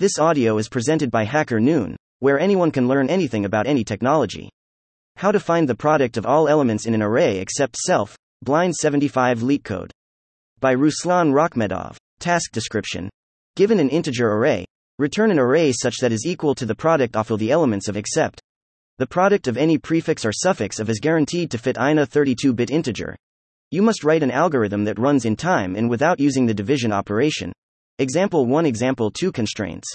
This audio is presented by HackerNoon, where anyone can learn anything about any technology. How to find the product of all elements in an array except self, blind 75 LeetCode. By Ruslan Rakhmedov. Task description. Given an integer array, return an array such that is equal to the product of all the elements of except. The product of any prefix or suffix of is guaranteed to fit in a 32 bit integer. You must write an algorithm that runs in time and without using the division operation. Example 1 Example 2 Constraints.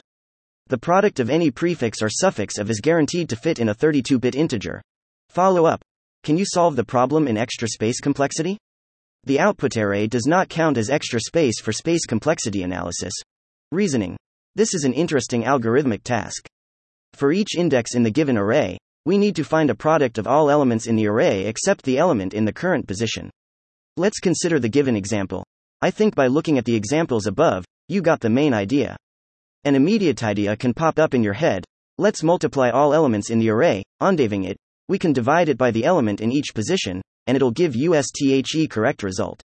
The product of any prefix or suffix of is guaranteed to fit in a 32 bit integer. Follow up. Can you solve the problem in extra space complexity? The output array does not count as extra space for space complexity analysis. Reasoning. This is an interesting algorithmic task. For each index in the given array, we need to find a product of all elements in the array except the element in the current position. Let's consider the given example. I think by looking at the examples above, you got the main idea. An immediate idea can pop up in your head. Let's multiply all elements in the array, undaving it. We can divide it by the element in each position, and it'll give USTHE correct result.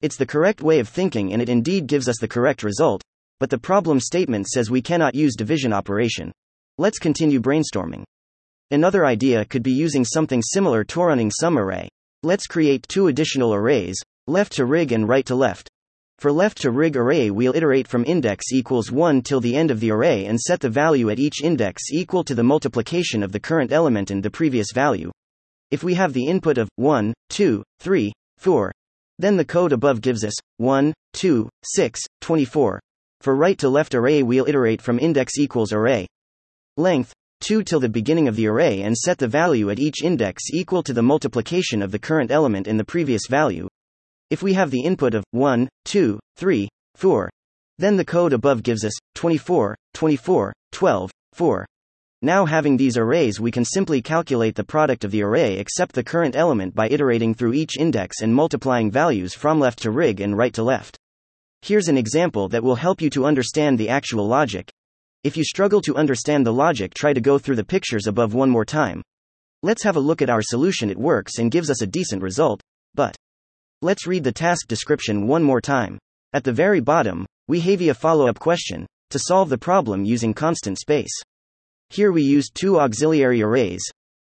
It's the correct way of thinking and it indeed gives us the correct result, but the problem statement says we cannot use division operation. Let's continue brainstorming. Another idea could be using something similar to running sum array. Let's create two additional arrays, left to rig and right to left. For left to rig array, we'll iterate from index equals 1 till the end of the array and set the value at each index equal to the multiplication of the current element and the previous value. If we have the input of 1, 2, 3, 4, then the code above gives us 1, 2, 6, 24. For right to left array, we'll iterate from index equals array length 2 till the beginning of the array and set the value at each index equal to the multiplication of the current element in the previous value, if we have the input of 1, 2, 3, 4, then the code above gives us 24, 24, 12, 4. Now having these arrays we can simply calculate the product of the array except the current element by iterating through each index and multiplying values from left to rig and right to left. Here's an example that will help you to understand the actual logic. If you struggle to understand the logic try to go through the pictures above one more time. Let's have a look at our solution it works and gives us a decent result, but Let's read the task description one more time. At the very bottom, we have a follow up question to solve the problem using constant space. Here we used two auxiliary arrays.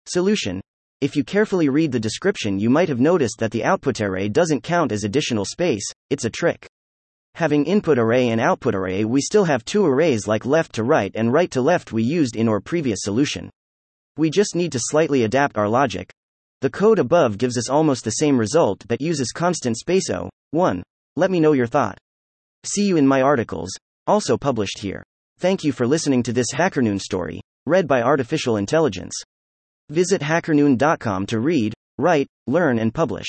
Solution If you carefully read the description, you might have noticed that the output array doesn't count as additional space, it's a trick. Having input array and output array, we still have two arrays like left to right and right to left we used in our previous solution. We just need to slightly adapt our logic. The code above gives us almost the same result but uses constant space O. 1. Let me know your thought. See you in my articles, also published here. Thank you for listening to this HackerNoon story, read by Artificial Intelligence. Visit hackernoon.com to read, write, learn, and publish.